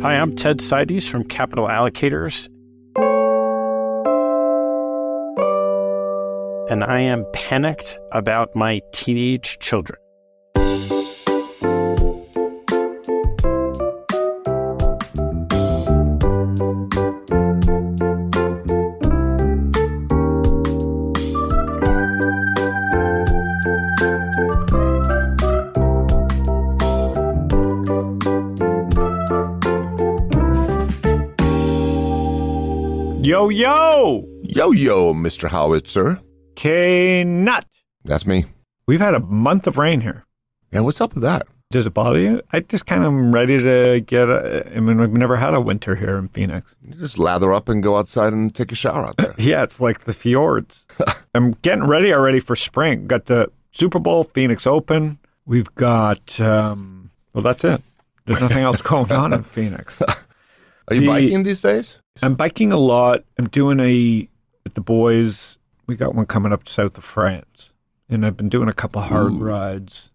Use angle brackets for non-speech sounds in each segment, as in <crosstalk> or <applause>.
Hi, I'm Ted Seides from Capital Allocators. And I am panicked about my teenage children. Yo! Mr. Howitzer. K Nut. That's me. We've had a month of rain here. Yeah, what's up with that? Does it bother you? I just kind of am ready to get a, I mean, we've never had a winter here in Phoenix. You just lather up and go outside and take a shower out there. <laughs> Yeah, it's like the fjords. <laughs> I'm getting ready already for spring. Got the Super Bowl, Phoenix Open. We've got, um, well, that's it. There's nothing else going on in <laughs> Phoenix. Are you The- biking these days? I'm biking a lot. I'm doing a with the boys. We got one coming up south of France, and I've been doing a couple hard rides.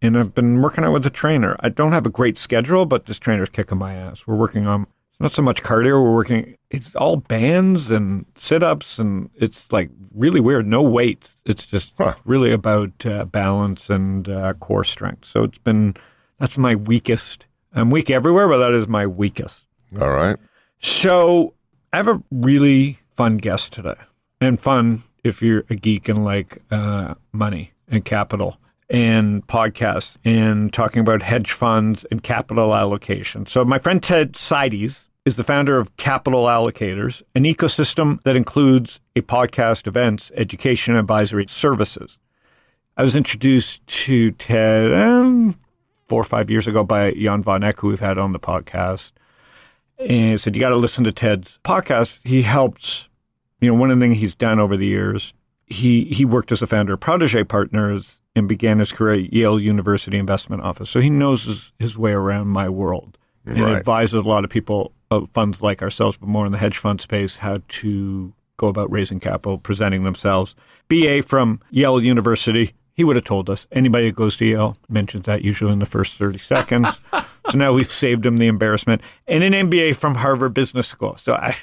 And I've been working out with a trainer. I don't have a great schedule, but this trainer's kicking my ass. We're working on it's not so much cardio. We're working. It's all bands and sit ups, and it's like really weird. No weights. It's just Huh. really about uh, balance and uh, core strength. So it's been that's my weakest. I'm weak everywhere, but that is my weakest. All right. So I have a really fun guest today, and fun if you're a geek and like uh, money and capital and podcasts and talking about hedge funds and capital allocation. So my friend Ted Seides is the founder of Capital Allocators, an ecosystem that includes a podcast, events, education, advisory services. I was introduced to Ted um, four or five years ago by Jan Von Eck, who we've had on the podcast and he said you got to listen to Ted's podcast. He helps. You know, one of the things he's done over the years, he he worked as a founder of Protege Partners and began his career at Yale University Investment Office. So he knows his, his way around my world and Right. advises a lot of people, uh, funds like ourselves, but more in the hedge fund space, how to go about raising capital, presenting themselves. BA from Yale University. He would have told us. Anybody that goes to Yale mentions that usually in the first 30 seconds. <laughs> so now we've saved him the embarrassment. And an MBA from Harvard Business School. So I,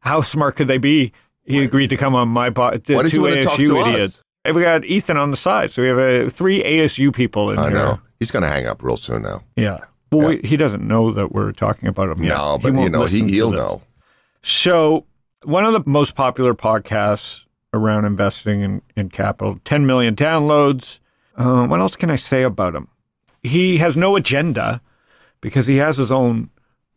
how smart could they be? He agreed to come on my podcast. Why does he two wanna talk ASU to us? idiots. And we got Ethan on the side. So we have uh, three ASU people in I here. I know. He's going to hang up real soon now. Yeah. Well, we, he doesn't know that we're talking about him yet. No, but you know, he he'll know. So, one of the most popular podcasts around investing in, in capital, 10 million downloads. Uh, what else can I say about him? He has no agenda because he has his own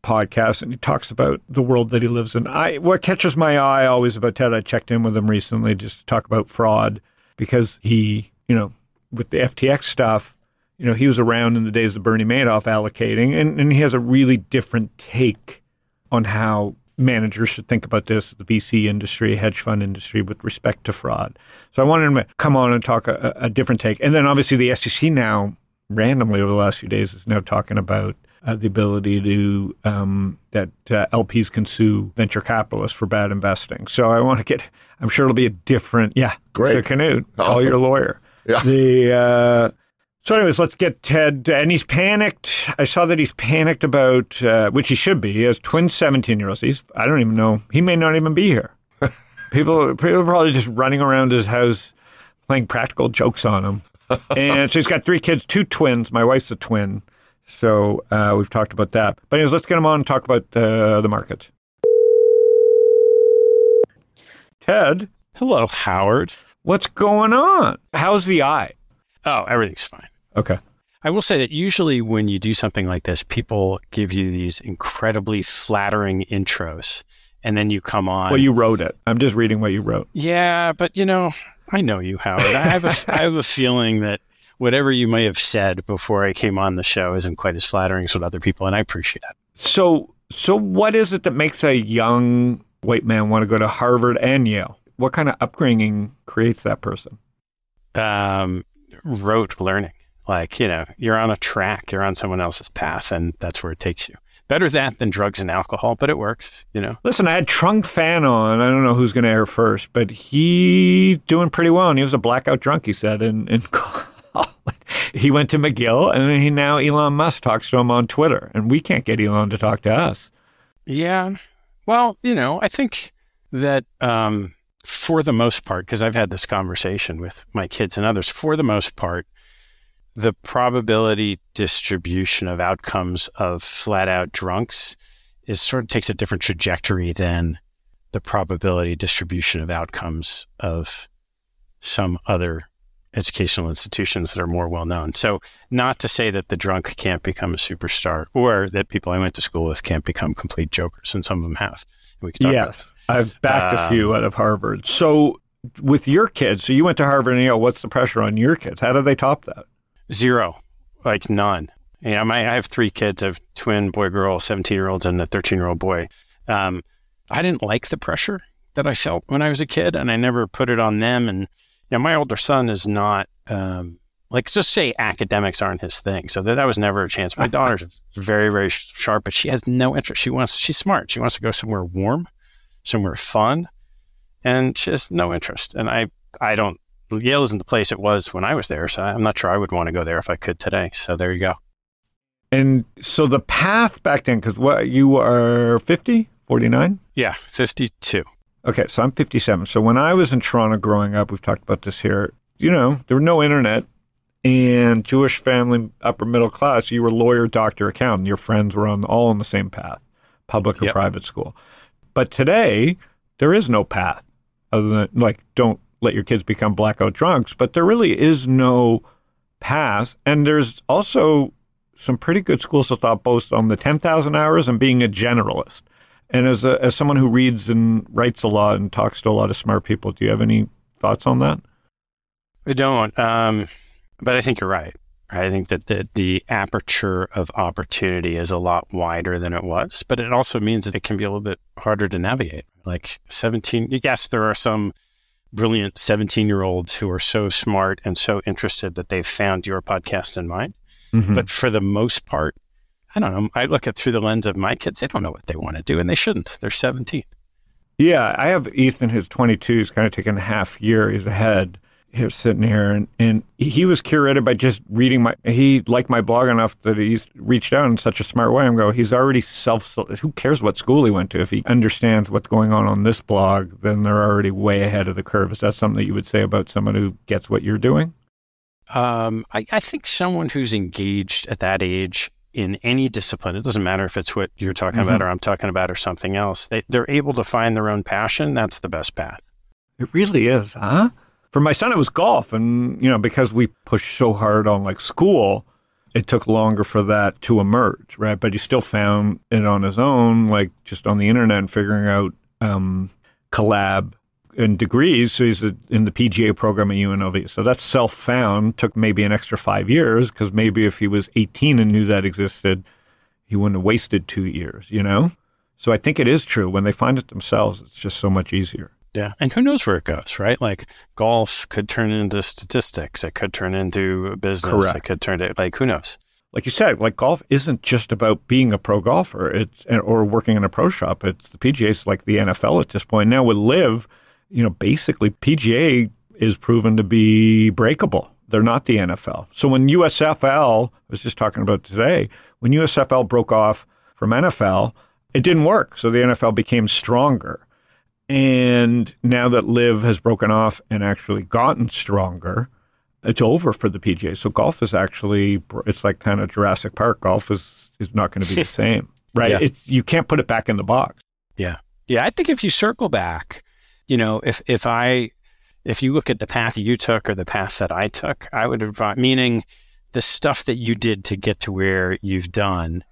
podcast and he talks about the world that he lives in. I what catches my eye always about Ted, I checked in with him recently just to talk about fraud because he, you know, with the FTX stuff, you know, he was around in the days of Bernie Madoff allocating and, and he has a really different take on how managers should think about this, the VC industry, hedge fund industry, with respect to fraud. So I wanted him to come on and talk a, a different take. And then obviously the SEC now, randomly over the last few days, is now talking about uh, the ability to um, that uh, LPs can sue venture capitalists for bad investing. So I want to get. I'm sure it'll be a different. Yeah, Great. So Canute, call your lawyer. Yeah. The uh, so, anyways, let's get Ted. And he's panicked. I saw that he's panicked about, uh, which he should be. He has twin 17 year olds. He's, I don't even know. He may not even be here. <laughs> people, people are probably just running around his house playing practical jokes on him. <laughs> and so he's got three kids, two twins. My wife's a twin. So uh, we've talked about that. But, anyways, let's get him on and talk about uh, the markets. Ted, Hello, Howard. what's going on? How's the eye? Oh, everything's fine. Okay. I will say that usually when you do something like this, people give you these incredibly flattering intros, and then you come on. Well, you wrote it. I'm just reading what you wrote. yeah, but you know, I know you, Howard. I have a, <laughs> I have a feeling that whatever you may have said before I came on the show isn't quite as flattering as what other people, and I appreciate that. So, so what is it that makes a young white man want to go to Harvard and Yale? What kind of upbringing creates that person? Um, rote learning, like you know, you're on a track, you're on someone else's path, and that's where it takes you. Better that than drugs and alcohol, but it works. You know. Listen, I had Trung Phan on. I don't know who's going to air first, but he's doing pretty well, and he was a blackout drunk. He said, in in <laughs> he went to McGill, and he now Elon Musk talks to him on Twitter, and we can't get Elon to talk to us. Yeah. Well, you know, I think that um, for the most part, because I've had this conversation with my kids and others, for the most part, the probability distribution of outcomes of flat out drunks is sort of takes a different trajectory than the probability distribution of outcomes of some other educational institutions that are more well known. So, not to say that the drunk can't become a superstar or that people I went to school with can't become complete jokers, and some of them have. We could talk about I've backed a few um, out of Harvard. So, with your kids, so you went to Harvard and Yale. What's the pressure on your kids? How do they top that? Zero, like none. You know, my, I have three kids. I have twin boy girl, 17 year olds, and a 13 year old boy. Um, I didn't like the pressure that I felt when I was a kid, and I never put it on them. And, you know, my older son is not, um, like, just say academics aren't his thing. So that, that was never a chance. My daughter's <laughs> very, very sharp, but she has no interest. She wants, she's smart. She wants to go somewhere warm, somewhere fun, and she has no interest. And I, I don't, Yale isn't the place it was when I was there. So I'm not sure I would want to go there if I could today. So there you go. And so the path back then, because what you are 50, 49? Yeah, 52. Okay, so I'm 57. So when I was in Toronto growing up, we've talked about this here, you know, there were no internet and Jewish family, upper middle class, you were lawyer, doctor, accountant. Your friends were on all on the same path, public or Yep. private school. But today, there is no path other than like don't let your kids become blackout drunks, but there really is no path. And there's also some pretty good schools of thought both on the 10,000 hours and being a generalist. And as a, as someone who reads and writes a lot and talks to a lot of smart people, do you have any thoughts on that? I don't. Um, but I think you're right. I think that the, the aperture of opportunity is a lot wider than it was, but it also means that it can be a little bit harder to navigate. Like 17, yes, there are some brilliant 17 year olds who are so smart and so interested that they've found your podcast and mine. Mm-hmm. But for the most part, I don't know. I look at through the lens of my kids. They don't know what they want to do, and they shouldn't. They're 17. Yeah, I have Ethan, who's 22, he's kind of taken a half year. He's ahead. He's sitting here, and, and he was curated by just reading my. He liked my blog enough that he reached out in such a smart way. I'm going. He's already self. Who cares what school he went to? If he understands what's going on on this blog, then they're already way ahead of the curve. Is that something that you would say about someone who gets what you're doing? Um, I, I think someone who's engaged at that age in any discipline, it doesn't matter if it's what you're talking about or I'm talking about or something else, they, they're able to find their own passion. That's the best path. It really is, huh? For my son, it was golf, and you know because we pushed so hard on like school, it took longer for that to emerge, right? But he still found it on his own, like just on the internet and figuring out um, collab and degrees. So he's in the PGA program at UNLV. So that's self-found. Took maybe an extra five years because maybe if he was 18 and knew that existed, he wouldn't have wasted two years. You know. So I think it is true when they find it themselves. It's just so much easier. Yeah. And who knows where it goes, right? Like golf could turn into statistics. It could turn into business. Correct. It could turn to, like, who knows? like you said, like golf isn't just about being a pro golfer. It's or working in a pro shop. It's the PGA is like the NFL at this point. Now with LIV, you know, basically PGA is proven to be breakable. They're not the NFL. So when USFL, I was just talking about today, when USFL broke off from NFL, it didn't work. So the NFL became stronger. And now that LIV has broken off and actually gotten stronger, it's over for the PGA. So golf is actually it's like kind of Jurassic Park. Golf is is not going to be the <laughs> same, right? Yeah. It's you can't put it back in the box. Yeah. Yeah. I think if you circle back, you know, if, if I, if you look at the path you took or the path that I took, I would advise, meaning the stuff that you did to get to where you've done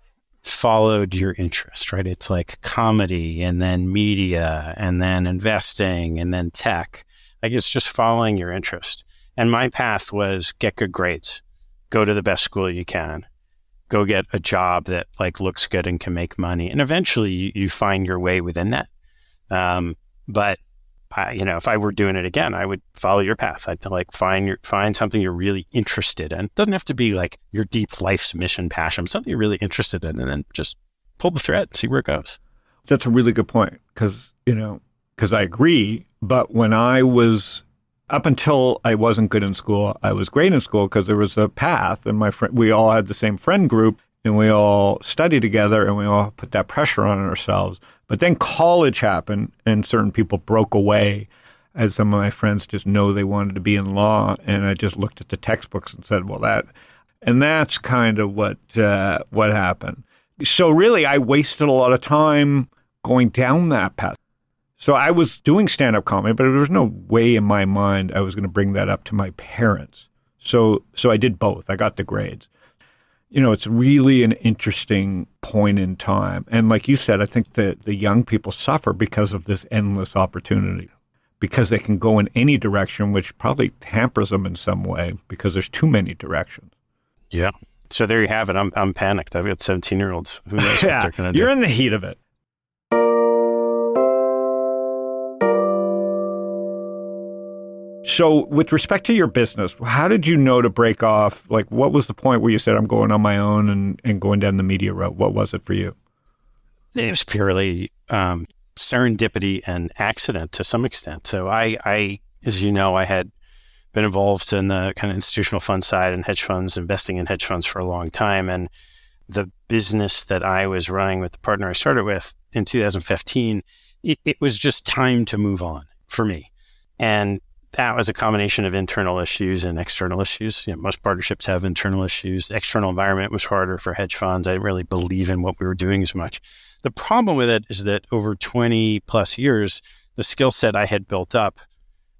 followed your interest, right? It's like comedy and then media and then investing and then tech. Like it's just following your interest. And my path was get good grades, go to the best school you can, go get a job that like looks good and can make money. And eventually you, you find your way within that. Um, but I, you know, if I were doing it again, I would follow your path. I'd like find your, find something you're really interested in. It doesn't have to be like your deep life's mission, passion, something you're really interested in, and then just pull the thread and see where it goes. That's a really good point because you know because I agree. But when I was up until I wasn't good in school, I was great in school because there was a path, and my friend, we all had the same friend group, and we all studied together, and we all put that pressure on ourselves. But then college happened, and certain people broke away. As some of my friends just know they wanted to be in law, and I just looked at the textbooks and said, "Well, that," and that's kind of what uh, what happened. So really, I wasted a lot of time going down that path. So I was doing stand up comedy, but there was no way in my mind I was going to bring that up to my parents. So so I did both. I got the grades. You know, it's really an interesting point in time. And like you said, I think that the young people suffer because of this endless opportunity. Because they can go in any direction, which probably hampers them in some way because there's too many directions. Yeah. So there you have it. I'm I'm panicked. I've got 17 year olds. Who knows what <laughs> they're going to do? You're in the heat of it. So, with respect to your business, how did you know to break off? Like, what was the point where you said, I'm going on my own and, and going down the media route? What was it for you? It was purely um, serendipity and accident to some extent. So, I, I, as you know, I had been involved in the kind of institutional fund side and hedge funds, investing in hedge funds for a long time. And the business that I was running with the partner I started with in 2015, it, it was just time to move on for me. And that was a combination of internal issues and external issues. You know, most partnerships have internal issues. The external environment was harder for hedge funds. I didn't really believe in what we were doing as much. The problem with it is that over 20 plus years, the skill set I had built up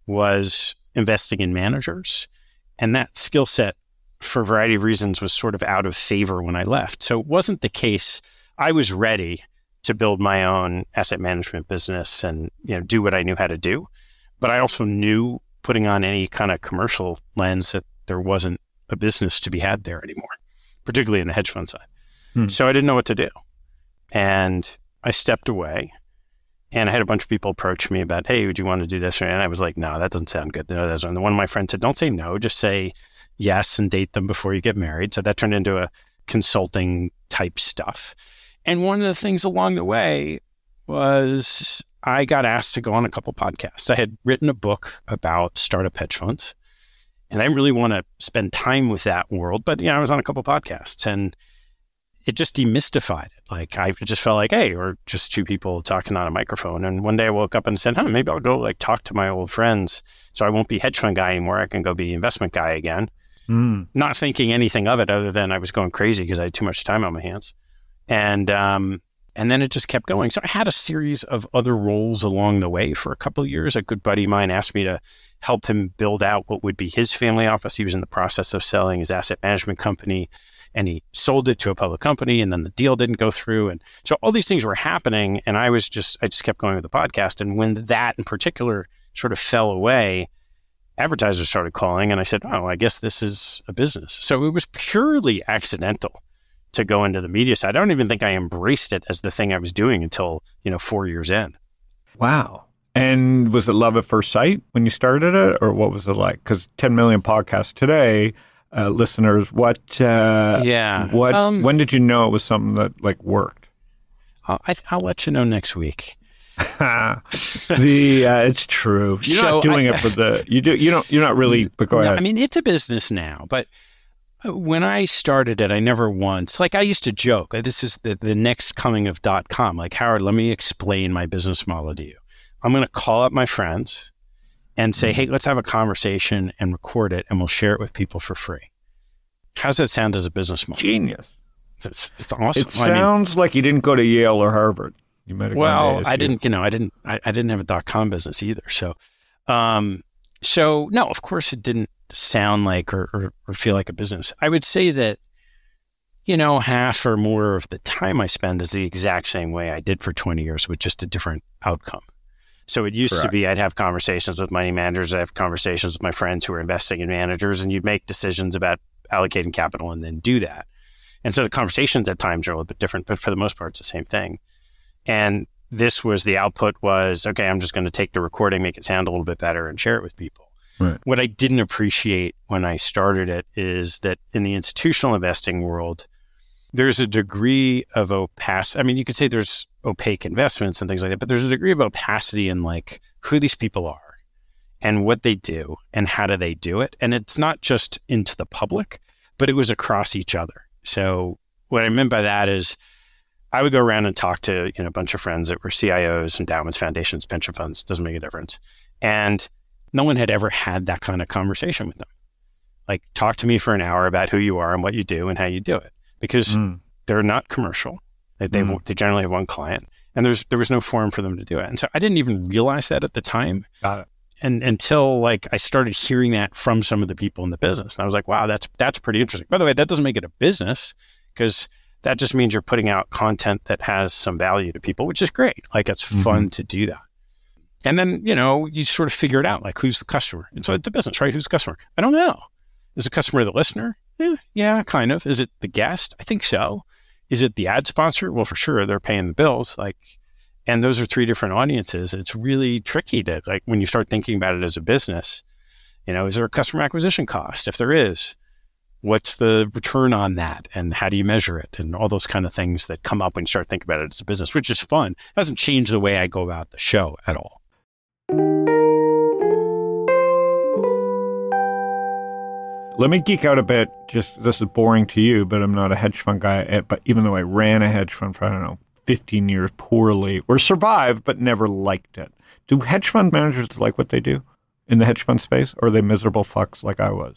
was investing in managers. And that skill set, for a variety of reasons, was sort of out of favor when I left. So it wasn't the case. I was ready to build my own asset management business and you know do what I knew how to do. But I also knew putting on any kind of commercial lens that there wasn't a business to be had there anymore, particularly in the hedge fund side. Hmm. So I didn't know what to do. And I stepped away and I had a bunch of people approach me about, hey, would you want to do this? And I was like, no, that doesn't sound good. No, that's and one of my friends said, don't say no, just say yes and date them before you get married. So that turned into a consulting type stuff. And one of the things along the way was I got asked to go on a couple podcasts. I had written a book about startup hedge funds, and I didn't really want to spend time with that world. But yeah, I was on a couple podcasts, and it just demystified it. Like I just felt like, hey, we're just two people talking on a microphone. And one day I woke up and said, huh, maybe I'll go like talk to my old friends, so I won't be hedge fund guy anymore. I can go be investment guy again. Mm. Not thinking anything of it other than I was going crazy because I had too much time on my hands. And um, and then it just kept going. So I had a series of other roles along the way for a couple of years. A good buddy of mine asked me to help him build out what would be his family office. He was in the process of selling his asset management company and he sold it to a public company and then the deal didn't go through. And so all these things were happening. And I was just, I just kept going with the podcast. And when that in particular sort of fell away, advertisers started calling and I said, Oh, I guess this is a business. So it was purely accidental to go into the media side. I don't even think I embraced it as the thing I was doing until, you know, four years in. Wow. And was it love at first sight when you started it, or what was it like? Because 10 million podcasts today, uh, listeners, what, uh, yeah, what, um, when did you know it was something that like worked? I'll, I, will let you know next week. <laughs> the uh, it's true. You're so not doing I, it for the you do you don't you're not really. <laughs> But go no, ahead. I mean, it's a business now, but when I started it, I never once, like I used to joke, this is the, the next coming of dot com. Like, Howard, let me explain my business model to you. I'm going to call up my friends and say, mm-hmm. hey, let's have a conversation and record it and we'll share it with people for free. How's that sound as a business model? Genius. That's, it's awesome. It sounds I mean, like you didn't go to Yale or Harvard. You might have well, I didn't, you know, I didn't, I, I didn't have a dot com business either. So, um, so no, of course it didn't sound like or, or, or feel like a business. I would say that, you know, half or more of the time I spend is the exact same way I did for 20 years with just a different outcome. So it used Correct. to be I'd have conversations with money managers, I'd have conversations with my friends who are investing in managers, and you'd make decisions about allocating capital and then do that. And so the conversations at times are a little bit different, but for the most part, it's the same thing. And this was the output was okay, I'm just going to take the recording, make it sound a little bit better, and share it with people. Right. What I didn't appreciate when I started it is that in the institutional investing world, there's a degree of opacity. I mean, you could say there's opaque investments and things like that, but there's a degree of opacity in like who these people are and what they do and how do they do it. And it's not just into the public, but it was across each other. So what I meant by that is I would go around and talk to you know a bunch of friends that were CIOs, endowments, foundations, pension funds. Doesn't make a difference. And no one had ever had that kind of conversation with them. Like, talk to me for an hour about who you are and what you do and how you do it, because Mm. they're not commercial. They they, Mm. they generally have one client, and there's there was no forum for them to do it. And so I didn't even realize that at the time Got it. and until like I started hearing that from some of the people in the business, and I was like, wow, that's that's pretty interesting. By the way, that doesn't make it a business because that just means you're putting out content that has some value to people, which is great. Like it's fun to do that. And then you know you sort of figure it out, like who's the customer. And so it's a business, right? Who's the customer? I don't know. Is the customer the listener? Eh, yeah, kind of. Is it the guest? I think so. Is it the ad sponsor? Well, for sure, they're paying the bills. Like and those are three different audiences it's really tricky to like when you start thinking about it as a business you know is there a customer acquisition cost if there is what's the return on that and how do you measure it and all those kind of things that come up when you start thinking about it as a business which is fun it doesn't change the way i go about the show at all Let me geek out a bit. Just this is boring to you, but I'm not a hedge fund guy. eh, But even though I ran a hedge fund for I don't know 15 years poorly, or survived but never liked it. Do hedge fund managers like what they do in the hedge fund space, or are they miserable fucks like I was?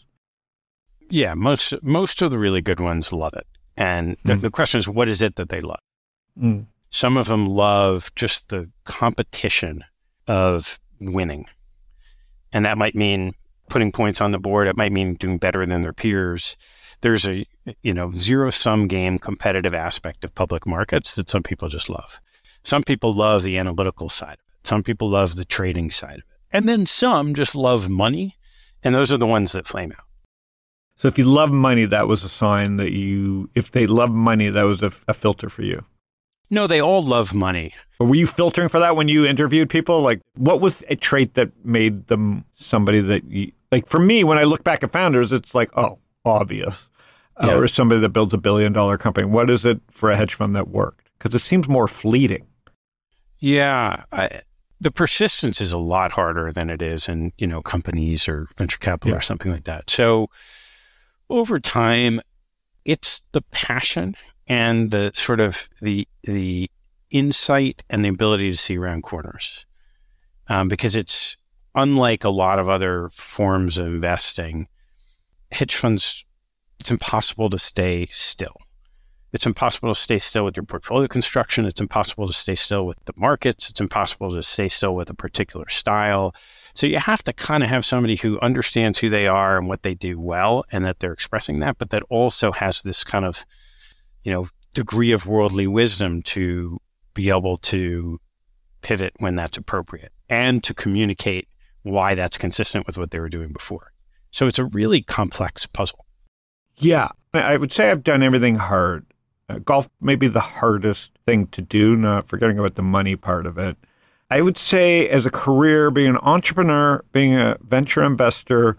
yeah most most of the really good ones love it and the, Mm. the question is what is it that they love Mm. Some of them love just the competition of winning. And that might mean putting points on the board. It might mean doing better than their peers. There's a, you know, zero sum game competitive aspect of public markets that some people just love. Some people love the analytical side of it. Some people love the trading side of it. And then some just love money. And those are the ones that flame out. So if you love money, that was a sign that you. If they love money, that was a, a filter for you. No, they all love money. Were you filtering for that when you interviewed people? Like, what was a trait that made them somebody that you like? For me, when I look back at founders, it's like, oh, obvious. Uh, or somebody that builds a billion dollar company. What is it for a hedge fund that worked? Because it seems more fleeting. Yeah, I, the persistence is a lot harder than it is in you know companies or venture capital Yeah. or something like that. So over time, it's the passion and the sort of the the insight and the ability to see around corners, um, because it's unlike a lot of other forms of investing. Hedge funds, it's impossible to stay still. It's impossible to stay still with your portfolio construction. It's impossible to stay still with the markets. It's impossible to stay still with a particular style. So you have to kind of have somebody who understands who they are and what they do well and that they're expressing that, but that also has this kind of, you know, degree of worldly wisdom to be able to pivot when that's appropriate and to communicate why that's consistent with what they were doing before. So it's a really complex puzzle. Yeah, I would say I've done everything hard. Uh, golf may be the hardest thing to do, not forgetting about the money part of it. I would say, as a career, being an entrepreneur, being a venture investor,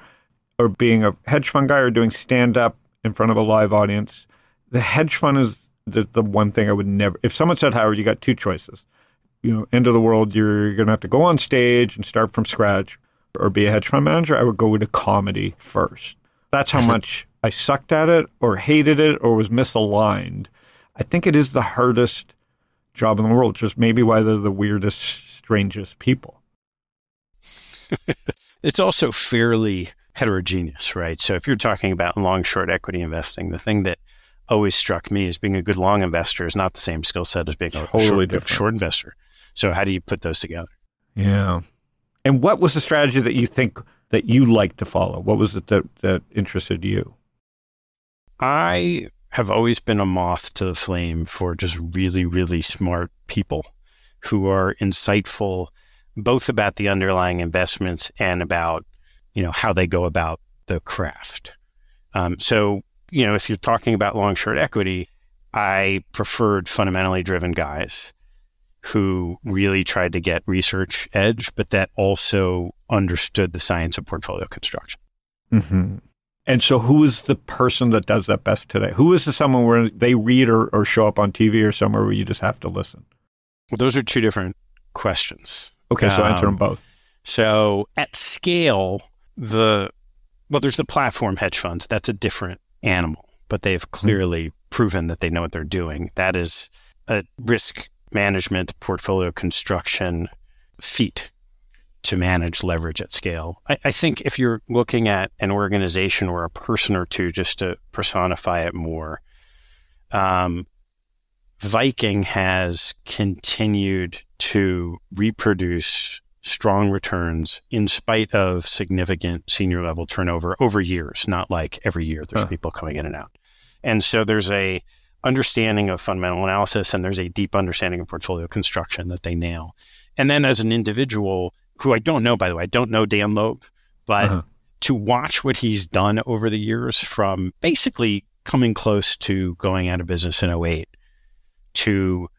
or being a hedge fund guy, or doing stand up in front of a live audience, the hedge fund is the, the one thing I would never. If someone said, Howard, you got two choices. You know, end of the world, you're going to have to go on stage and start from scratch, or be a hedge fund manager. I would go into comedy first. That's how <laughs> much I sucked at it, or hated it, or was misaligned. I think it is the hardest job in the world, just maybe why they're the weirdest, strangest people. <laughs> it's also fairly heterogeneous, right? So if you're talking about long short equity investing, the thing that always struck me is being a good long investor is not the same skill set as being a Totally short, different. short investor. So how do you put those together? Yeah. And what was the strategy that you think that you like to follow? What was it that, that interested you? I have always been a moth to the flame for just really, really smart people who are insightful both about the underlying investments and about, you know, how they go about the craft. Um, so, you know, if you're talking about long short equity, I preferred fundamentally driven guys who really tried to get research edge, but that also understood the science of portfolio construction. Mm-hmm. And so, who is the person that does that best today? Who is the someone where they read or, or show up on TV or somewhere where you just have to listen? Well, those are two different questions. Okay, so answer them Um, both. So at scale, the well, there's the platform hedge funds. That's a different animal, but they've clearly proven that they know what they're doing. That is a risk management portfolio construction feat to manage leverage at scale. I, I, think if you're looking at an organization or a person or two, just to personify it more, um, Viking has continued to reproduce strong returns in spite of significant senior level turnover over years, not like every year there's huh. people coming in and out. And so there's a understanding of fundamental analysis and there's a deep understanding of portfolio construction that they nail. And then as an individual who I don't know, by the way, I don't know Dan Loeb, but uh-huh. to watch what he's done over the years from basically coming close to going out of business in 08 to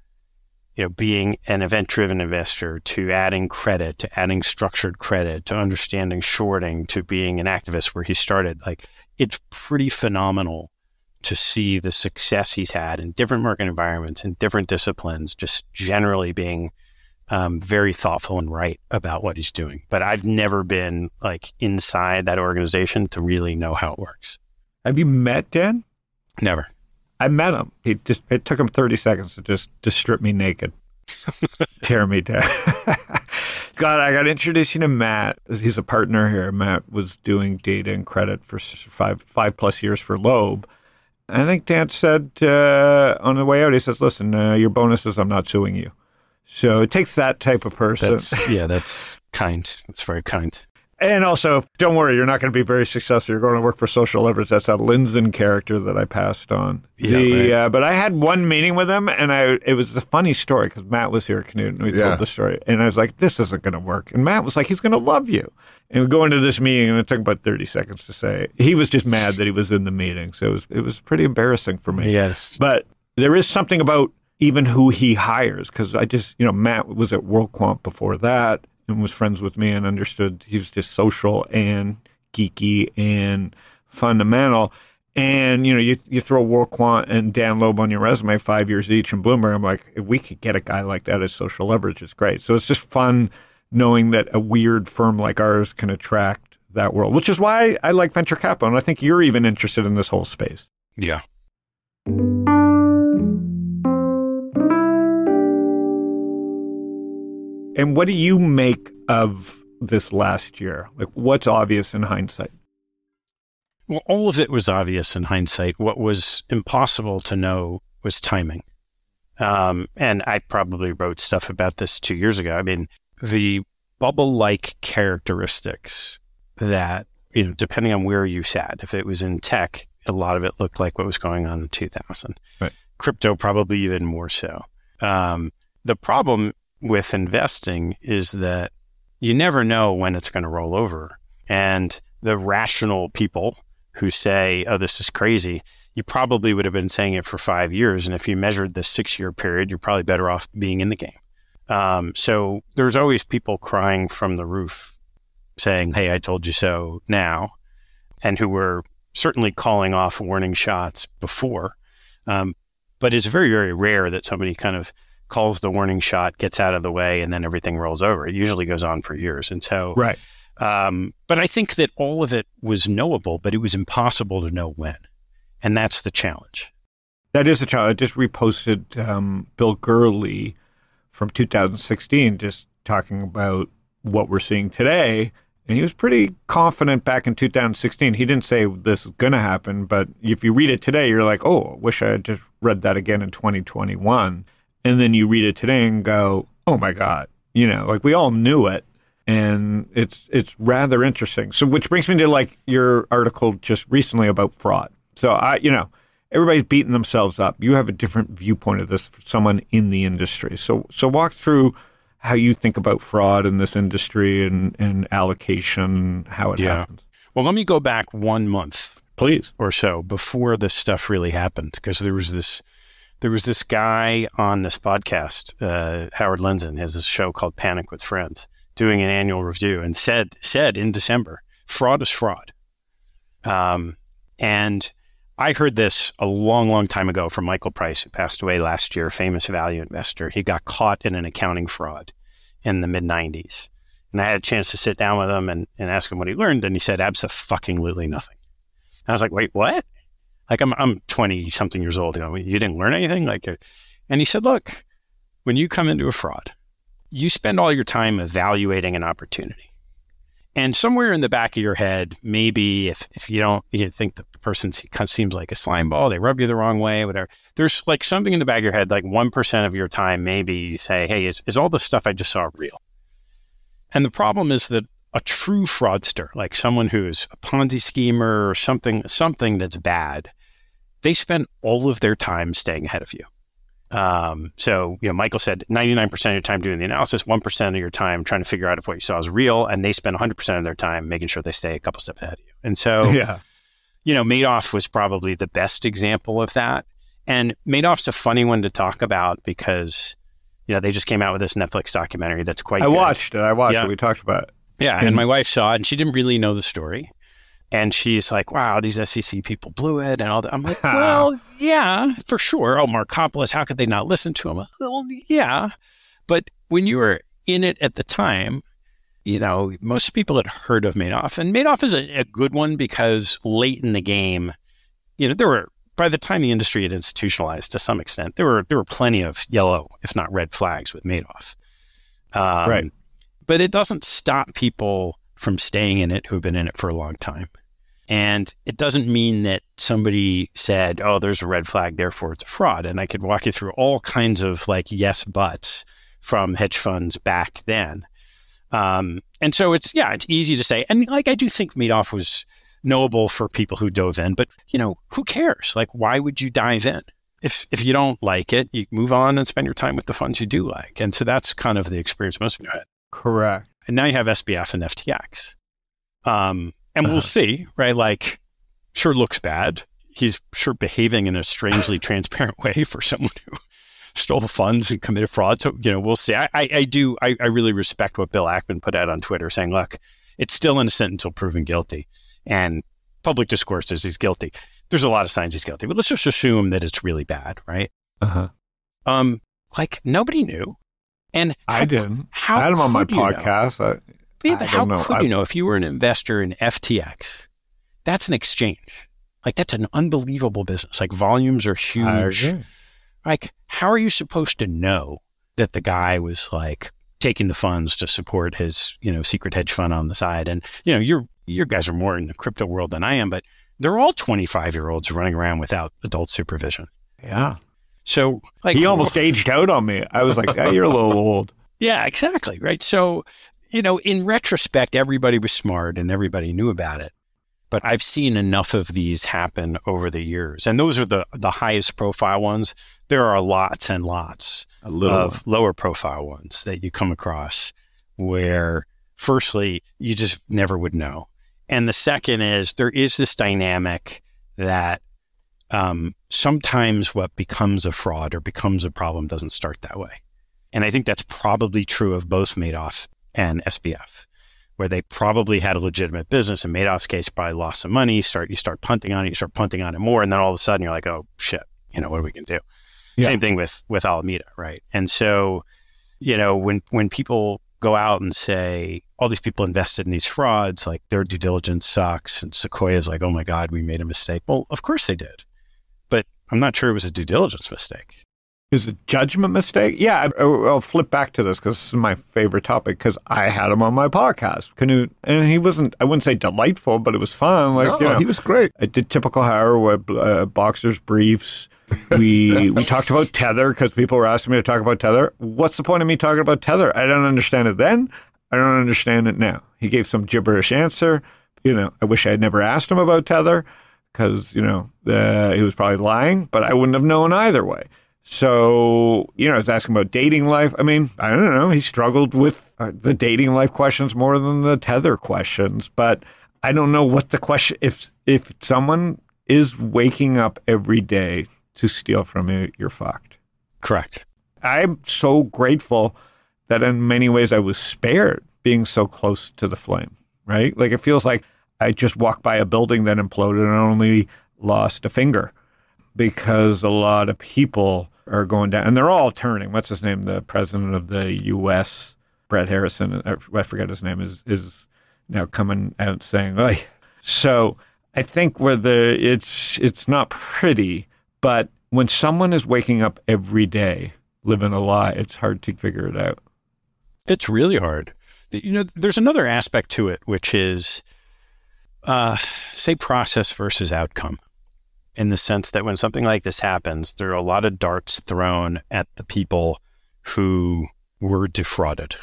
you know being an event driven investor to adding credit to adding structured credit to understanding shorting to being an activist where he started like it's pretty phenomenal to see the success he's had in different market environments and different disciplines just generally being um, very thoughtful and right about what he's doing but i've never been like inside that organization to really know how it works have you met dan never I met him. He just it took him 30 seconds to just to strip me naked, <laughs> tear me down. <laughs> God, I got introduced to Matt. He's a partner here. Matt was doing data and credit for five five plus years for Loeb. I think Dan said uh, on the way out, he says, "Listen, uh, your bonuses, I'm not suing you." So it takes that type of person. That's, yeah, that's kind. That's very kind. And also, don't worry, you're not going to be very successful. You're going to work for social leverage. That's a Lindzon character that I passed on. Yeah, the, right. uh, but I had one meeting with him, and I it was a funny story because Matt was here at Canute, and we yeah. told the story. And I was like, this isn't going to work. And Matt was like, he's going to love you. And we go into this meeting, and it took about 30 seconds to say. He was just mad that he was in the meeting. So it was, it was pretty embarrassing for me. Yes. But there is something about even who he hires because I just, you know, Matt was at WorldQuant before that and was friends with me and understood he was just social and geeky and fundamental. And you know, you you throw WorldQuant and Dan Loeb on your resume, five years each in Bloomberg. I'm like, if we could get a guy like that as social leverage, it's great. So it's just fun knowing that a weird firm like ours can attract that world, which is why I like venture capital, and I think you're even interested in this whole space. Yeah. And what do you make of this last year? Like, what's obvious in hindsight? Well, all of it was obvious in hindsight. What was impossible to know was timing. Um, and I probably wrote stuff about this two years ago. I mean, the bubble like characteristics that, you know, depending on where you sat, if it was in tech, a lot of it looked like what was going on in 2000. Right. Crypto, probably even more so. Um, the problem with investing is that you never know when it's going to roll over. And the rational people who say, oh, this is crazy, you probably would have been saying it for five years. And if you measured the six year period, you're probably better off being in the game. Um, so there's always people crying from the roof saying, hey, I told you so now, and who were certainly calling off warning shots before. Um, but it's very, very rare that somebody kind of calls the warning shot, gets out of the way, and then everything rolls over. It usually goes on for years. And so, right. Um, but I think that all of it was knowable, but it was impossible to know when. And that's the challenge. That is a challenge. I just reposted um, Bill Gurley from 2016, just talking about what we're seeing today. And he was pretty confident back in 2016. He didn't say this is going to happen, but if you read it today, you're like, oh, I wish I had just read that again in 2021 and then you read it today and go, "Oh my god." You know, like we all knew it and it's it's rather interesting. So which brings me to like your article just recently about fraud. So I, you know, everybody's beating themselves up. You have a different viewpoint of this for someone in the industry. So so walk through how you think about fraud in this industry and, and allocation, how it yeah. happens. Well, let me go back one month, please, or so before this stuff really happened, because there was this there was this guy on this podcast, uh, Howard Lindzon, has this show called Panic with Friends, doing an annual review, and said said in December, fraud is fraud. Um, and I heard this a long, long time ago from Michael Price, who passed away last year, famous value investor. He got caught in an accounting fraud in the mid '90s, And I had a chance to sit down with him and, and ask him what he learned. And he said, absolutely nothing. And I was like, wait, what? Like, I'm, I'm 20 something years old. You know, you didn't learn anything? Like, uh, and he said, look, when you come into a fraud, you spend all your time evaluating an opportunity. And somewhere in the back of your head, maybe if, if you don't, you think the person seems like a slime ball, they rub you the wrong way, whatever. There's like something in the back of your head, like 1% of your time, maybe you say, hey, is, is all the stuff I just saw real? And the problem is that a true fraudster, like someone who's a Ponzi schemer or something, something that's bad, they spend all of their time staying ahead of you. Um, so, you know, Michael said 99% of your time doing the analysis, 1% of your time trying to figure out if what you saw is real, and they spend 100% of their time making sure they stay a couple steps ahead of you. And so, <laughs> yeah. you know, Madoff was probably the best example of that. And Madoff's a funny one to talk about because, you know, they just came out with this Netflix documentary that's quite I good. watched it. I watched Yeah. it. We talked about it. Yeah, and And- my wife saw it, and she didn't really know the story. And she's like, "Wow, these SEC people blew it," and all that. I'm like, <laughs> "Well, yeah, for sure. Oh, Markopolos, how could they not listen to him?" Well, yeah, but when you were in it at the time, you know, most people had heard of Madoff, and Madoff is a, a good one because late in the game, you know, there were by the time the industry had institutionalized to some extent, there were there were plenty of yellow, if not red flags with Madoff. Um, Right. But it doesn't stop people from staying in it who've been in it for a long time. And it doesn't mean that somebody said, oh, there's a red flag, therefore it's a fraud. And I could walk you through all kinds of like yes buts from hedge funds back then. Um, and so it's, yeah, it's easy to say. And like, I do think Madoff was knowable for people who dove in, but you know, who cares? Like, why would you dive in? If, if you don't like it, you move on and spend your time with the funds you do like. And so that's kind of the experience most of you had. Correct. And now you have SBF and FTX. Um, and we'll Uh-huh. see, right? Like, sure looks bad. He's sure behaving in a strangely <laughs> transparent way for someone who stole funds and committed fraud. So, you know, we'll see. I, I, I do, I, I really respect what Bill Ackman put out on Twitter saying, look, it's still innocent until proven guilty. And public discourse is he's guilty. There's a lot of signs he's guilty, but let's just assume that it's really bad, right? Uh huh. Um, like nobody knew. And I how- didn't. How I had him on my could you know? podcast. I, Yeah, but how know. could I- you know if you were an investor in FTX? That's an exchange. Like that's an unbelievable business. Like volumes are huge. Like how are you supposed to know that the guy was like taking the funds to support his, you know, secret hedge fund on the side? And you know, you're you guys are more in the crypto world than I am, but they're all 25 year olds running around without adult supervision. Yeah. So like He almost aged out on me. I was like, hey, you're a little old. <laughs> Yeah, exactly. Right. So, you know, in retrospect, everybody was smart and everybody knew about it. But I've seen enough of these happen over the years. And those are the, the highest profile ones. There are lots and lots of lower profile ones that you come across where, firstly, you just never would know. And the second is there is this dynamic that um, sometimes what becomes a fraud or becomes a problem doesn't start that way. And I think that's probably true of both Madoff and SBF, where they probably had a legitimate business. In Madoff's case, probably lost some money. You start you start punting on it, you start punting on it more, and then all of a sudden you're like, oh shit, you know what are we gonna do? Yeah. Same thing with with Alameda, right? And so, you know, when when people go out and say all these people invested in these frauds, like their due diligence sucks, and Sequoia's like, oh my god, we made a mistake. Well, of course they did, but I'm not sure it was a due diligence mistake. Is a judgment mistake? Yeah, I, I'll flip back to this because this is my favorite topic because I had him on my podcast, Canute, and he wasn't, I wouldn't say delightful, but it was fun. Like, no, you know, he was great. I did typical Howard uh, boxers briefs. We <laughs> we talked about tether because people were asking me to talk about tether. What's the point of me talking about tether? I don't understand it then. I don't understand it now. He gave some gibberish answer. You know, I wish I had never asked him about tether because you know uh, he was probably lying, but I wouldn't have known either way. So you know, I was asking about dating life. I mean, I don't know. He struggled with uh, the dating life questions more than the tether questions, but I don't know what the question if if someone is waking up every day to steal from you, you're fucked. Correct. I'm so grateful that in many ways I was spared being so close to the flame, right? Like it feels like I just walked by a building that imploded and only lost a finger because a lot of people are going down and they're all turning. What's his name? The president of the US Brett Harrison, uh, I forget his name, is is now coming out saying, "Oi." So I think where the it's it's not pretty, but when someone is waking up every day living a lie, it's hard to figure it out. It's really hard. You know, there's another aspect to it, which is, uh, say, process versus outcome, in the sense that when something like this happens, there are a lot of darts thrown at the people who were defrauded.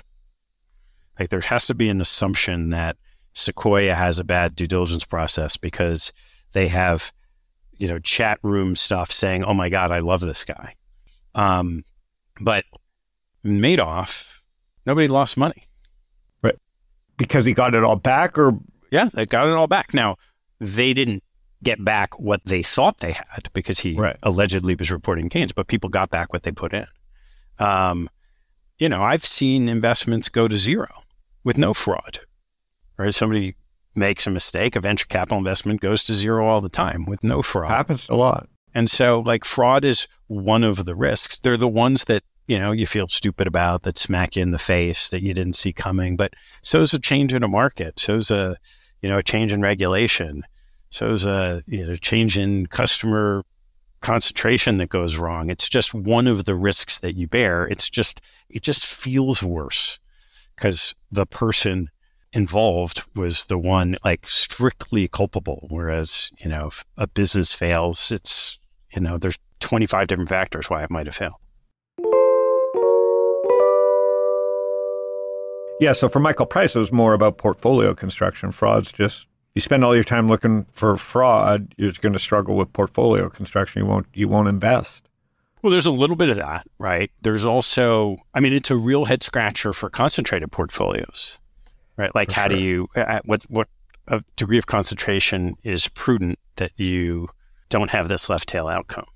Like there has to be an assumption that Sequoia has a bad due diligence process because they have, you know, chat room stuff saying, "Oh my God, I love this guy." Um, but Madoff, nobody lost money. Right. Because he got it all back or Yeah, they got it all back. Now, they didn't get back what they thought they had because he Right. allegedly was reporting gains, but people got back what they put in. Um, you know, I've seen investments go to zero with no fraud. Right? Somebody makes a mistake, a venture capital investment goes to zero all the time with no fraud. happens a lot. And so, like, fraud is one of the risks. They're the ones that, you know, you feel stupid about, that smack you in the face, that you didn't see coming. But so is a change in a market. So is a, you know, a change in regulation. So is a, you know, change in customer concentration that goes wrong. It's just one of the risks that you bear. It's just, it just feels worse because the person involved was the one like strictly culpable. Whereas, you know, if a business fails, it's, you know, there's 25 different factors why it might have failed. Yeah, so for Michael Price, it was more about portfolio construction. Fraud's just you spend all your time looking for fraud, you're going to struggle with portfolio construction. You won't you won't invest. Well, there's a little bit of that, right? There's also, I mean, it's a real head scratcher for concentrated portfolios, right? Like, For how do you, uh, what, what a degree of concentration is prudent that you don't have this left tail outcome?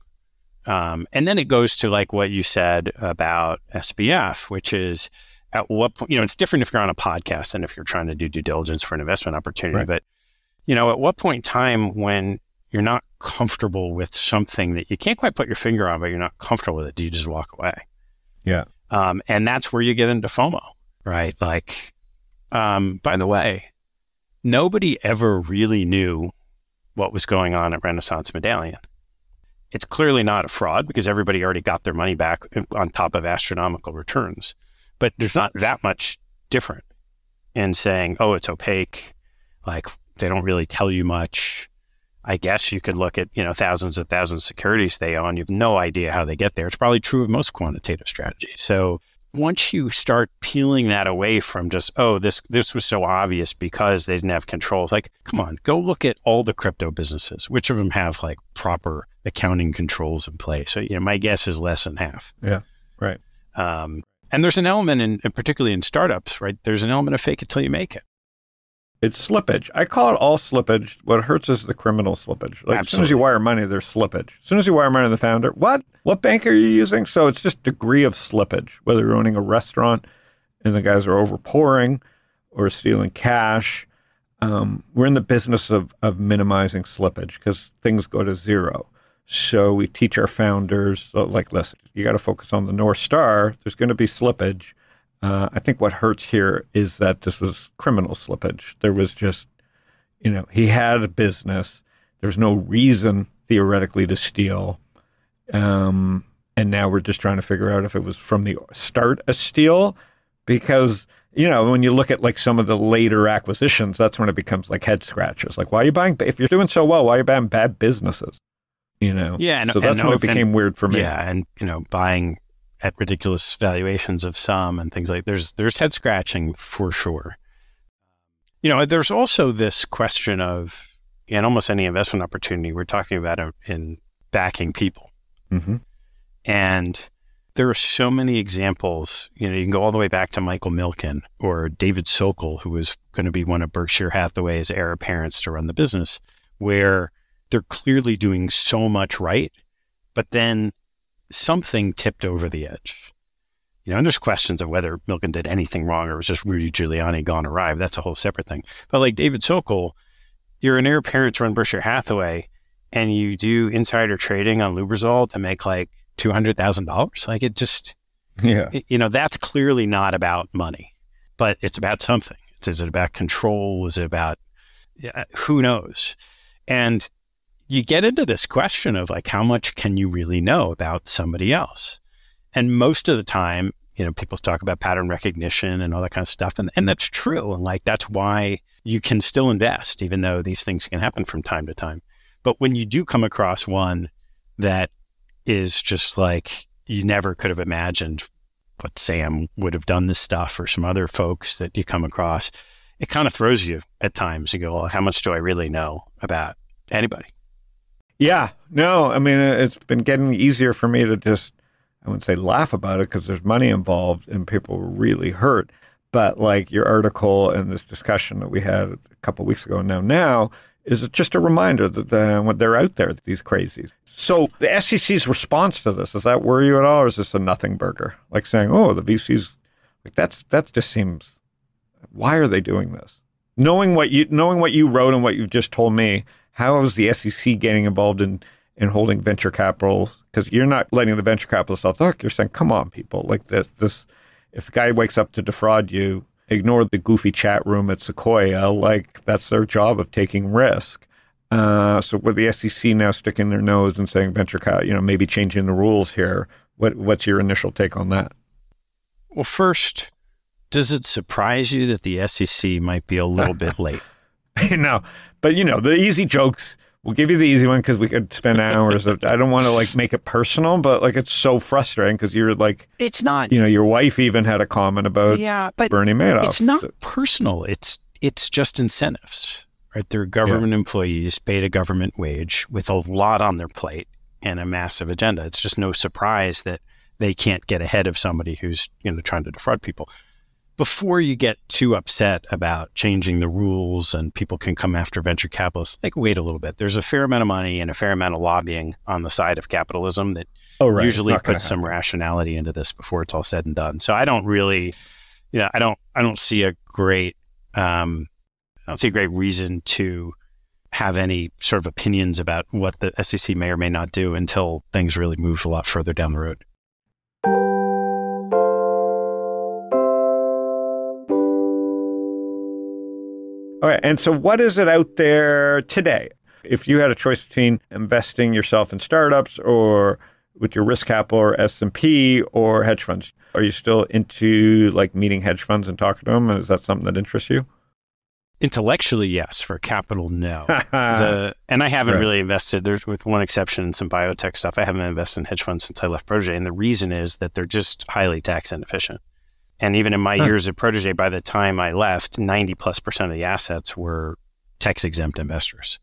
Um, and then it goes to like what you said about SBF, which is at what point, you know, it's different if you're on a podcast than if you're trying to do due diligence for an investment opportunity. Right. But, you know, at what point in time when you're not comfortable with something that you can't quite put your finger on, but you're not comfortable with it, do you just walk away? Yeah. Um, and that's where you get into FOMO, right? Like, um, by the way, nobody ever really knew what was going on at Renaissance Medallion. It's clearly not a fraud because everybody already got their money back on top of astronomical returns. But there's not that much different in saying, oh, it's opaque. Like they don't really tell you much. I guess you could look at, you know, thousands and thousands of securities they own. You have no idea how they get there. It's probably true of most quantitative strategies. So once you start peeling that away from just, oh, this this was so obvious because they didn't have controls, like, come on, go look at all the crypto businesses. Which of them have like proper accounting controls in place? So, you know, my guess is less than half. Yeah. Right. Um, and there's an element in, particularly in startups, right? There's an element of fake it till you make it. It's slippage. I call it all slippage. What hurts is the criminal slippage. Like as soon as you wire money, there's slippage. As soon as you wire money to the founder, what? What bank are you using? So it's just degree of slippage. Whether you're owning a restaurant and the guys are overpouring or stealing cash, um, we're in the business of of minimizing slippage because things go to zero. So we teach our founders, like, listen, you got to focus on the north star. There's going to be slippage. Uh, I think what hurts here is that this was criminal slippage. There was just, you know, he had a business. There's no reason theoretically to steal. Um, and now we're just trying to figure out if it was from the start a steal because, you know, when you look at like some of the later acquisitions, that's when it becomes like head scratches. Like, why are you buying, if you're doing so well, why are you buying bad businesses? You know? Yeah, and- so that's and- when it became weird for me. Yeah, and you know, buying at ridiculous valuations of some and things like there's there's head scratching for sure. You know, there's also this question of in almost any investment opportunity we're talking about in, in backing people, hmm and there are so many examples. You know, you can go all the way back to Michael Milken or David Sokol, who was going to be one of Berkshire Hathaway's heir apparents to run the business, where they're clearly doing so much right, but then something tipped over the edge. You know, and there's questions of whether Milken did anything wrong or it was just Rudy Giuliani gone awry. That's a whole separate thing. But like David Sokol, you're an heir apparent to run Berkshire Hathaway, and you do insider trading on Lubrizol to make like two hundred thousand dollars. Like it just, Yeah. you know, that's clearly not about money. but it's about something. It's, is it about control? Is it about who knows? And you get into this question of like, how much can you really know about somebody else? And most of the time, you know, people talk about pattern recognition and all that kind of stuff. And, and that's true. And like, that's why you can still invest, even though these things can happen from time to time. But when you do come across one that is just like, you never could have imagined what Sam would have done this stuff or some other folks that you come across, it kind of throws you at times. You go, well, how much do I really know about anybody? Yeah, no, I mean, it's been getting easier for me to just, I wouldn't say laugh about it because there's money involved and people were really hurt. But like your article and this discussion that we had a couple of weeks ago now, now is just a reminder that uh, they're out there, these crazies. So the SEC's response to this, does that worry you at all? Or is this a nothing burger? Like saying, oh, the VCs, like that's, that just seems, why are they doing this? Knowing what you, knowing what you wrote and what you've just told me, how is the SEC getting involved in, in holding venture capital? Because you're not letting the venture capitalists off the hook. You're saying, come on, people. Like this, this, if the guy wakes up to defraud you, ignore the goofy chat room at Sequoia. Like that's their job of taking risk. Uh, so with the SEC now sticking their nose and saying venture capital, you know, maybe changing the rules here. What, what's your initial take on that? Well, first, does it surprise you that the SEC might be a little bit late? <laughs> no, but you know, the easy jokes, we'll give you the easy one because we could spend hours. Of, I don't want to like make it personal, but like it's so frustrating because you're like, it's not. You know, your wife even had a comment about yeah, but Bernie Madoff. It's not personal. It's it's just incentives, right? They're government yeah. employees paid a government wage with a lot on their plate and a massive agenda. It's just no surprise that they can't get ahead of somebody who's you know trying to defraud people before you get too upset about changing the rules and people can come after venture capitalists, like wait a little bit. There's a fair amount of money and a fair amount of lobbying on the side of capitalism that oh, right. usually puts some rationality into this before it's all said and done. So I don't really, you know, I don't, I don't see a great, um, I don't see a great reason to have any sort of opinions about what the SEC may or may not do until things really move a lot further down the road. All right. And so, what is it out there today? If you had a choice between investing yourself in startups or with your risk capital or S&P or hedge funds, are you still into like meeting hedge funds and talking to them? Is that something that interests you? Intellectually, yes. For capital, no. <laughs> the, and I haven't right. really invested. There's with one exception in some biotech stuff. I haven't invested in hedge funds since I left Protege, and the reason is that they're just highly tax inefficient. And even in my huh. years at Protege, by the time I left, 90 plus percent of the assets were tax exempt investors.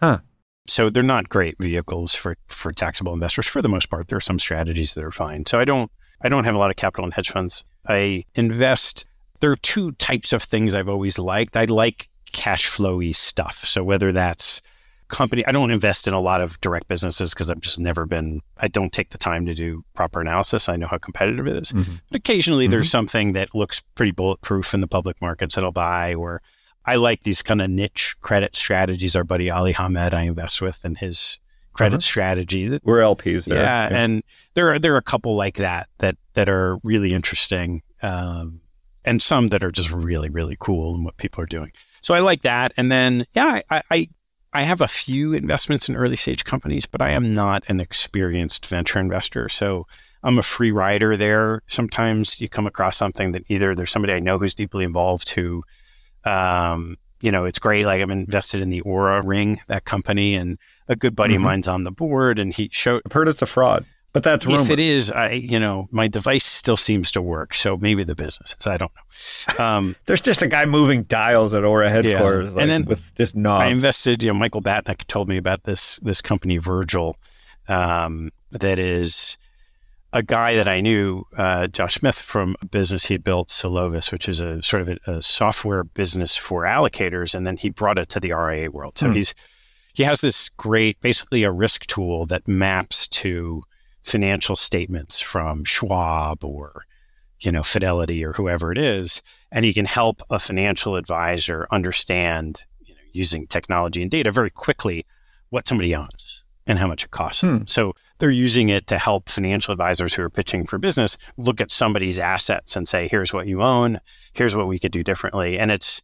Huh. So they're not great vehicles for, for taxable investors for the most part. There are some strategies that are fine. So I don't I don't have a lot of capital in hedge funds. I invest there are two types of things I've always liked. I like cash flowy stuff. So whether that's company. I don't invest in a lot of direct businesses because I've just never been, I don't take the time to do proper analysis. I know how competitive it is. Mm-hmm. But occasionally mm-hmm. there's something that looks pretty bulletproof in the public markets that I'll buy, or I like these kind of niche credit strategies. Our buddy Ali Hamed, I invest with, and his credit uh-huh. strategy. We're LPs there. Yeah, yeah, and there are there are a couple like that that that are really interesting, um, and some that are just really really cool in what people are doing. So I like that, and then yeah, I, I I have a few investments in early stage companies, but I am not an experienced venture investor. So I'm a free rider there. Sometimes you come across something that either there's somebody I know who's deeply involved who, um, you know, it's great. Like I'm invested in the Oura Ring, that company, and a good buddy mm-hmm. of mine's on the board, and he showed. I've heard it's a fraud. But that's rumor. if it is, I you know my device still seems to work, so maybe the business is. I don't know. Um, <laughs> There's just a guy moving dials at Oura headquarters, yeah. like, and then with just knobs. I invested. You know, Michael Batnick told me about this this company Virgil, um, that is a guy that I knew, uh, Josh Smith, from a business he had built, Solovis, which is a sort of a, a, software business for allocators, and then he brought it to the RIA world. So hmm. he's he has this great, basically a risk tool that maps to financial statements from Schwab or you know Fidelity or whoever it is, and he can help a financial advisor understand you know, using technology and data very quickly what somebody owns and how much it costs. Hmm. So they're using it to help financial advisors who are pitching for business look at somebody's assets and say, here's what you own, here's what we could do differently. And it's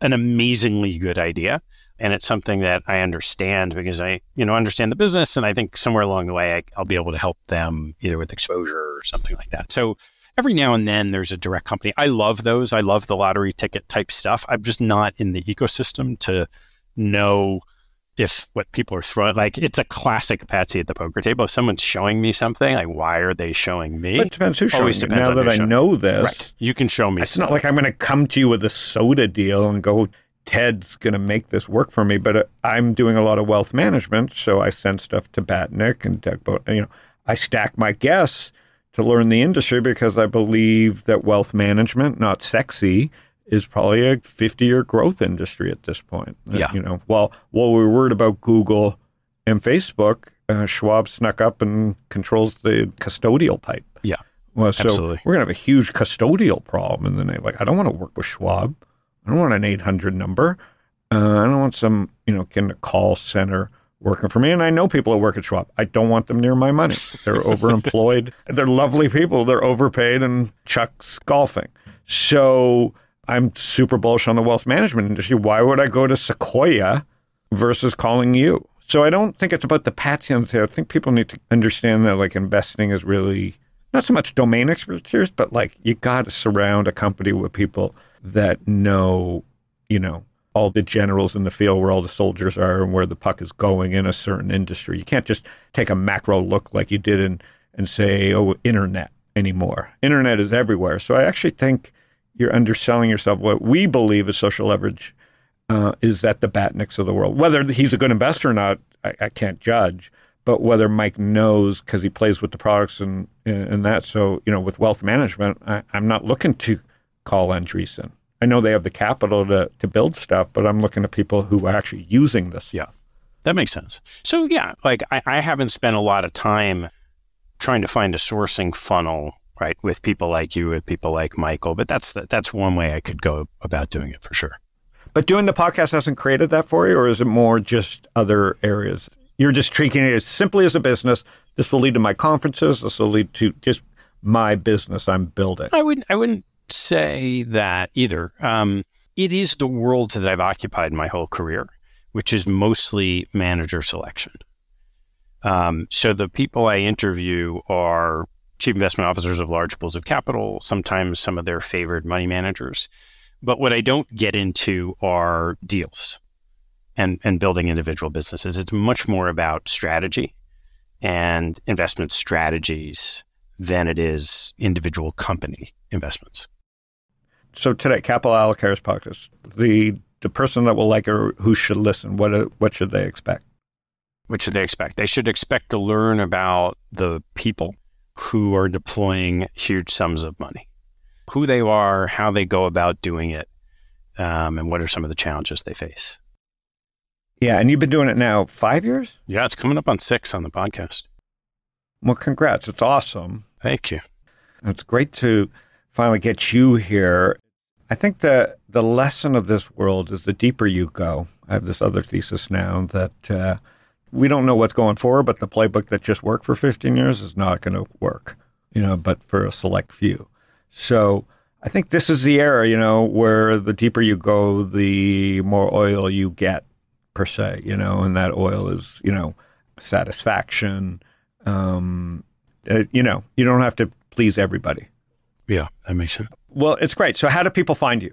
an amazingly good idea. And it's something that I understand because I, you know, understand the business. And I think somewhere along the way, I, I'll be able to help them either with exposure or something like that. So every now and then there's a direct company. I love those. I love the lottery ticket type stuff. I'm just not in the ecosystem to know if what people are throwing, like it's a classic Patsy at the poker table. If someone's showing me something, like why are they showing me? It depends who's showing Always you. depends Now on that I showing. know this, Right. You can show me. it's not like I'm going to come to you with a soda deal and go, Ted's going to make this work for me. But uh, I'm doing a lot of wealth management, so I send stuff to Batnick and Doug. Bo- you know, I stack my guests to learn the industry because I believe that wealth management, not sexy, is probably a 50 year growth industry at this point. Uh, Yeah. You know, while while we're worried about Google and Facebook, uh, Schwab snuck up and controls the custodial pipe. Yeah. Well, so Absolutely. we're gonna have a huge custodial problem in the name. Like, I don't want to work with Schwab. I don't want an 800 number. Uh, I don't want some, you know, kind of call center working for me. And I know people that work at Schwab. I don't want them near my money. They're <laughs> overemployed. They're lovely people. They're overpaid and Chuck's golfing. So I'm super bullish on the wealth management industry. Why would I go to Sequoia versus calling you? So I don't think it's about the patsy on. I think people need to understand that like investing is really not so much domain expertise, but like you got to surround a company with people that know, you know, all the generals in the field where all the soldiers are and where the puck is going in a certain industry. You can't just take a macro look like you did and and say, oh, internet anymore. Internet is everywhere. So I actually think you're underselling yourself. What we believe is social leverage uh, is that the Batnicks of the world. Whether he's a good investor or not, I, I can't judge. But whether Mike knows because he plays with the products and and that. So you know, with wealth management, I, I'm not looking to call Andreessen. I know they have the capital to to build stuff, but I'm looking at people who are actually using this. Yeah. That makes sense. So yeah, like I, I haven't spent a lot of time trying to find a sourcing funnel, right, with people like you, with people like Michael. But that's the, that's one way I could go about doing it for sure. But doing the podcast hasn't created that for you, or is it more just other areas? You're just treating it as simply as a business. This will lead to my conferences. This will lead to just my business I'm building. I wouldn't I wouldn't say that either. Um, it is the world that I've occupied my whole career, which is mostly manager selection. Um, so the people I interview are chief investment officers of large pools of capital, sometimes some of their favored money managers. But what I don't get into are deals and, and building individual businesses. It's much more about strategy and investment strategies than it is individual company investments. So today, Capital Allocators podcast. The the person that will like or who should listen, what what should they expect? What should they expect? They should expect to learn about the people who are deploying huge sums of money, who they are, how they go about doing it, um, and what are some of the challenges they face. Yeah, and you've been doing it now five years. Yeah, it's coming up on six on the podcast. Well, congrats! It's awesome. Thank you. It's great to finally get you here. I think the the lesson of this world is the deeper you go. I have this other thesis now that uh, we don't know what's going forward, but the playbook that just worked for 15 years is not going to work, you know, but for a select few. So I think this is the era, you know, where the deeper you go, the more oil you get, per se, you know, and that oil is, you know, satisfaction. Um, uh, you know, you don't have to please everybody. Yeah, that makes sense. Well, it's great. So, how do people find you?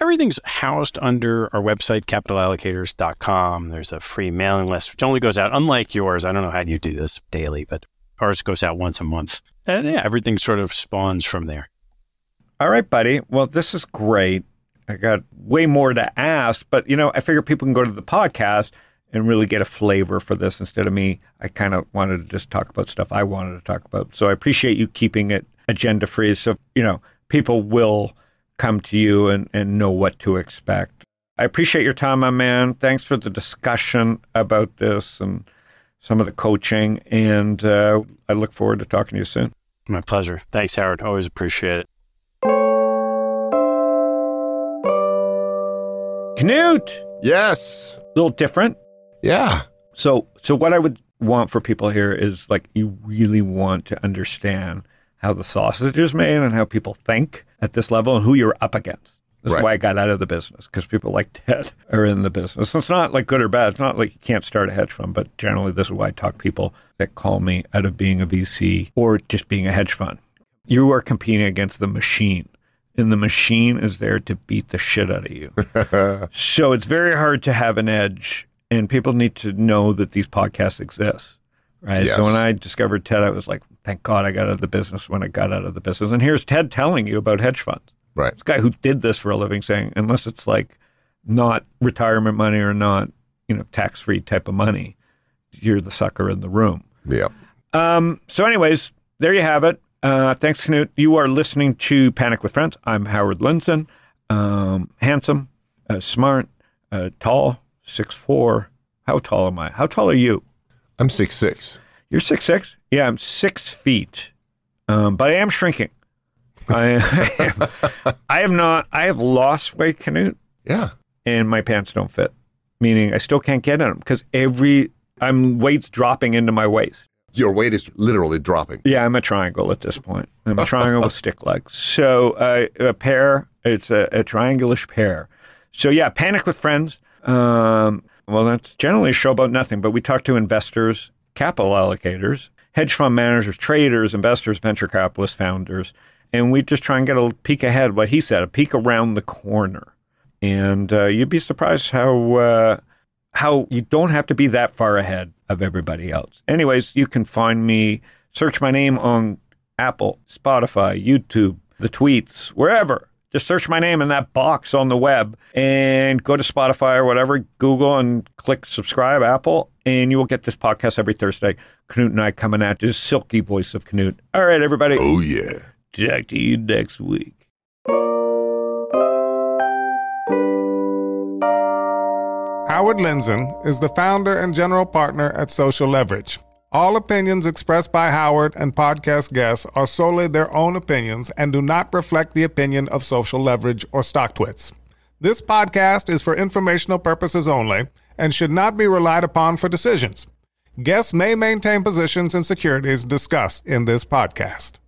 Everything's housed under our website, capitalallocators.com. There's a free mailing list, which only goes out, unlike yours. I don't know how you do this daily, but ours goes out once a month. And yeah, everything sort of spawns from there. All right, buddy. Well, this is great. I got way more to ask, but you know, I figure people can go to the podcast and really get a flavor for this instead of me. I kind of wanted to just talk about stuff I wanted to talk about. So I appreciate you keeping it agenda free. So, you know, people will come to you and, and know what to expect. I appreciate your time, my man. Thanks for the discussion about this and some of the coaching. And uh, I look forward to talking to you soon. My pleasure. Thanks, Howard. Always appreciate it. Knut, Yes. a little different. Yeah. So, so what I would want for people here is like you really want to understand how the sausage is made and how people think at this level and who you're up against. That's Right. why I got out of the business because people like <laughs> Ted are in the business. It's not like good or bad. It's not like you can't start a hedge fund, but generally this is why I talk people that call me out of being a VC or just being a hedge fund. You are competing against the machine, and the machine is there to beat the shit out of you. <laughs> so it's very hard to have an edge, and people need to know that these podcasts exist. Right. Yes. So when I discovered TED, I was like, thank God I got out of the business when I got out of the business. And here's Ted telling you about hedge funds. Right. This guy who did this for a living saying, unless it's like not retirement money or not, you know, tax free type of money, you're the sucker in the room. Yeah. Um, so, anyways, there you have it. Uh, thanks, Knut. You are listening to Panic with Friends. I'm Howard Lindzon. Um, handsome, uh, smart, uh, tall, six four. How tall am I? How tall are you? I'm six six. You're six six. Yeah, I'm six feet, um, but I am shrinking. I am, I have not. I have lost weight, Knut, Yeah. and my pants don't fit. Meaning, I still can't get in them because every I'm weight's dropping into my waist. Your weight is literally dropping. Yeah, I'm a triangle at this point. I'm a triangle with stick legs. So uh, a pair, it's a, a triangulish pair. So yeah, panic with friends. Um, well, that's generally a show about nothing, but we talk to investors, capital allocators, hedge fund managers, traders, investors, venture capitalists, founders, and we just try and get a peek ahead. What he said, a peek around the corner, and uh, you'd be surprised how. Uh, how you don't have to be that far ahead of everybody else. Anyways, you can find me, search my name on Apple, Spotify, YouTube, the tweets, wherever. Just search my name in that box on the web and go to Spotify or whatever, Google and click subscribe, Apple, and you will get this podcast every Thursday. Knut and I coming at you, silky voice of Knut. All right, everybody. Oh yeah. Talk to you next week. Howard Lindzon is the founder and general partner at Social Leverage. All opinions expressed by Howard and podcast guests are solely their own opinions and do not reflect the opinion of Social Leverage or StockTwits. This podcast is for informational purposes only and should not be relied upon for decisions. Guests may maintain positions in securities discussed in this podcast.